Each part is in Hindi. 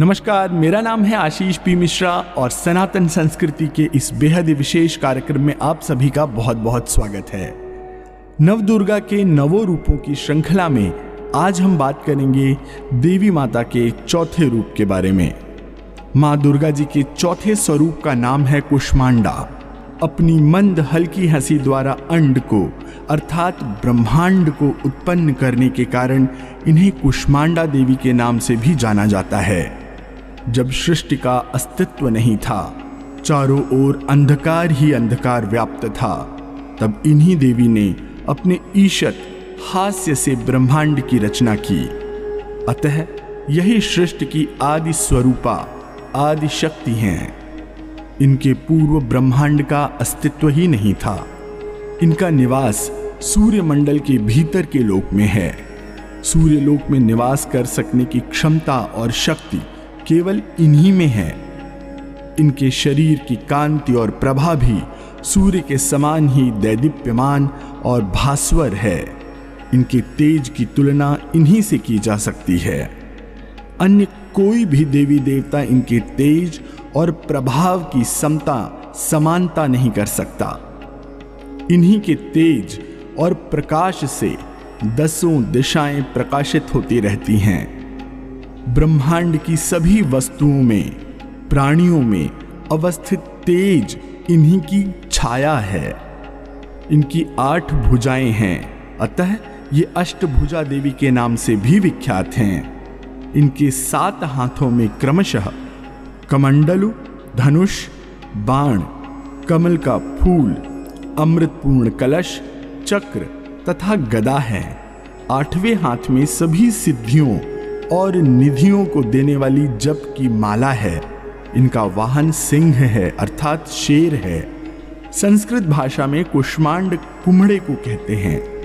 नमस्कार, मेरा नाम है आशीष पी मिश्रा और सनातन संस्कृति के इस बेहद विशेष कार्यक्रम में आप सभी का बहुत बहुत स्वागत है। नव दुर्गा के नवो रूपों की श्रृंखला में आज हम बात करेंगे देवी माता के चौथे रूप के बारे में। माँ दुर्गा जी के चौथे स्वरूप का नाम है कुष्मांडा। अपनी मंद, हल्की हँसी द्वारा अंड को, अर्थात ब्रह्मांड को उत्पन्न करने के कारण इन्हें कुष्मांडा देवी के नाम से भी जाना जाता है। जब सृष्टि का अस्तित्व नहीं था, चारों ओर अंधकार ही अंधकार व्याप्त था, तब इन्हीं देवी ने अपने ईशत हास्य से ब्रह्मांड की रचना की। अतः यही सृष्टि की आदि स्वरूपा, आदि शक्ति हैं। इनके पूर्व ब्रह्मांड का अस्तित्व ही नहीं था। इनका निवास सूर्यमंडल के भीतर के लोक में है। सूर्यलोक में निवास कर सकने की क्षमता और शक्ति केवल इन्हीं में है। इनके शरीर की कांति और प्रभा भी सूर्य के समान ही दैदीप्यमान और भास्वर है। इनके तेज की तुलना इन्हीं से की जा सकती है। अन्य कोई भी देवी देवता इनके तेज और प्रभाव की समता, समानता नहीं कर सकता। इन्हीं के तेज और प्रकाश से दसों दिशाएँ प्रकाशित होती रहती हैं। ब्रह्मांड की सभी वस्तुओं में, प्राणियों में अवस्थित तेज इन्हीं की छाया है। इनकी आठ भुजाएँ हैं, अतः ये अष्टभुजा देवी के नाम से भी विख्यात हैं। इनके सात हाथों में क्रमशः कमंडलु, धनुष, बाण, कमल का फूल, अमृतपूर्ण कलश, चक्र तथा गदा है। आठवें हाथ में सभी सिद्धियों और निधियों को देने वाली जप की माला है। इनका वाहन सिंह है, अर्थात शेर है। संस्कृत भाषा में कुष्मांड कुम्हड़े को कहते हैं।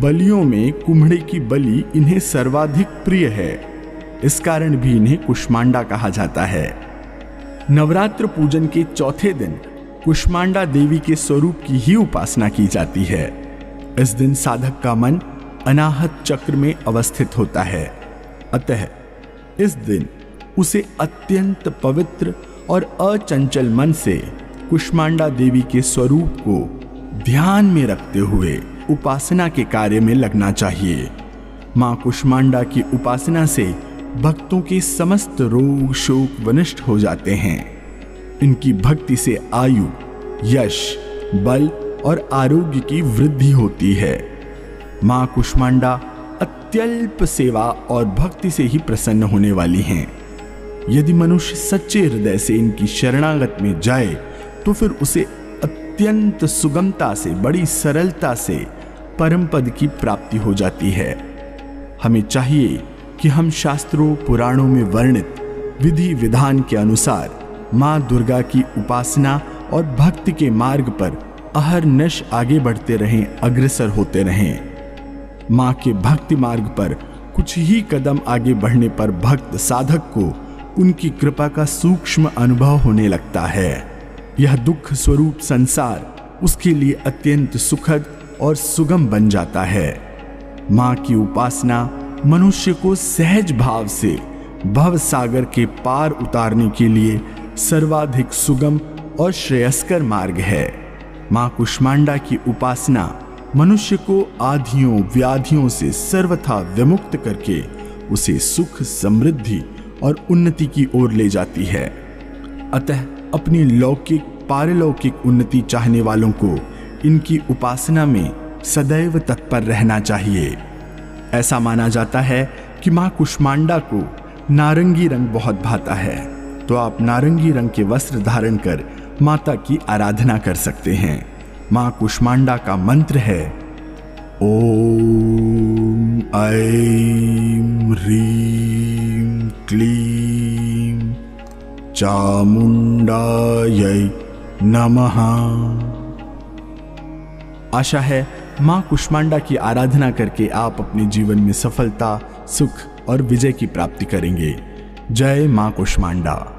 बलियों में कुम्हड़े की बलि इन्हें सर्वाधिक प्रिय है। इस कारण भी इन्हें कुष्मांडा कहा जाता है। नवरात्र पूजन के चौथे दिन कुष्मांडा देवी के स्वरूप की ही उपासना की जाती है। इस दिन साधक का मन अनाहत चक्र में अवस्थित होता है। अतः इस दिन उसे अत्यंत पवित्र और अचंचल मन से कुष्मांडा देवी के स्वरूप को ध्यान में रखते हुए उपासना के कार्य में लगना चाहिए। माँ कुष्मांडा की उपासना से भक्तों के समस्त रोग शोक वनिष्ठ हो जाते हैं। इनकी भक्ति से आयु, यश, बल और आरोग्य की वृद्धि होती है। माँ कुष्मांडा अत्यल्प सेवा और भक्ति से ही प्रसन्न होने वाली हैं। यदि मनुष्य सच्चे हृदय से इनकी शरणागत में जाए तो फिर उसे अत्यंत सुगमता से, बड़ी सरलता से परम पद की प्राप्ति हो जाती है। हमें चाहिए कि हम शास्त्रों, पुराणों में वर्णित विधि विधान के अनुसार माँ दुर्गा की उपासना और भक्ति के मार्ग पर अहरनिश आगे बढ़ते रहें, अग्रसर होते रहें। माँ के भक्ति मार्ग पर कुछ ही कदम आगे बढ़ने पर भक्त साधक को उनकी कृपा का सूक्ष्म अनुभव होने लगता है। यह दुख स्वरूप संसार उसके लिए अत्यंत सुखद और सुगम बन जाता है। माँ की उपासना मनुष्य को सहज भाव से भव सागर के पार उतारने के लिए सर्वाधिक सुगम और श्रेयस्कर मार्ग है। माँ कुष्मांडा की उपासना मनुष्य को आधियों, व्याधियों से सर्वथा विमुक्त करके उसे सुख, समृद्धि और उन्नति की ओर ले जाती है। अतः अपनी लौकिक, पारलौकिक उन्नति चाहने वालों को इनकी उपासना में सदैव तत्पर रहना चाहिए। ऐसा माना जाता है कि माँ कुष्मांडा को नारंगी रंग बहुत भाता है। तो आप नारंगी रंग के वस्त्र धारण कर माता की आराधना कर सकते हैं। माँ कुष्मांडा का मंत्र है। ओम क्लीम चामुंडाय नमः। आशा है माँ कुष्मांडा की आराधना करके आप अपने जीवन में सफलता, सुख और विजय की प्राप्ति करेंगे। जय माँ कुष्मांडा।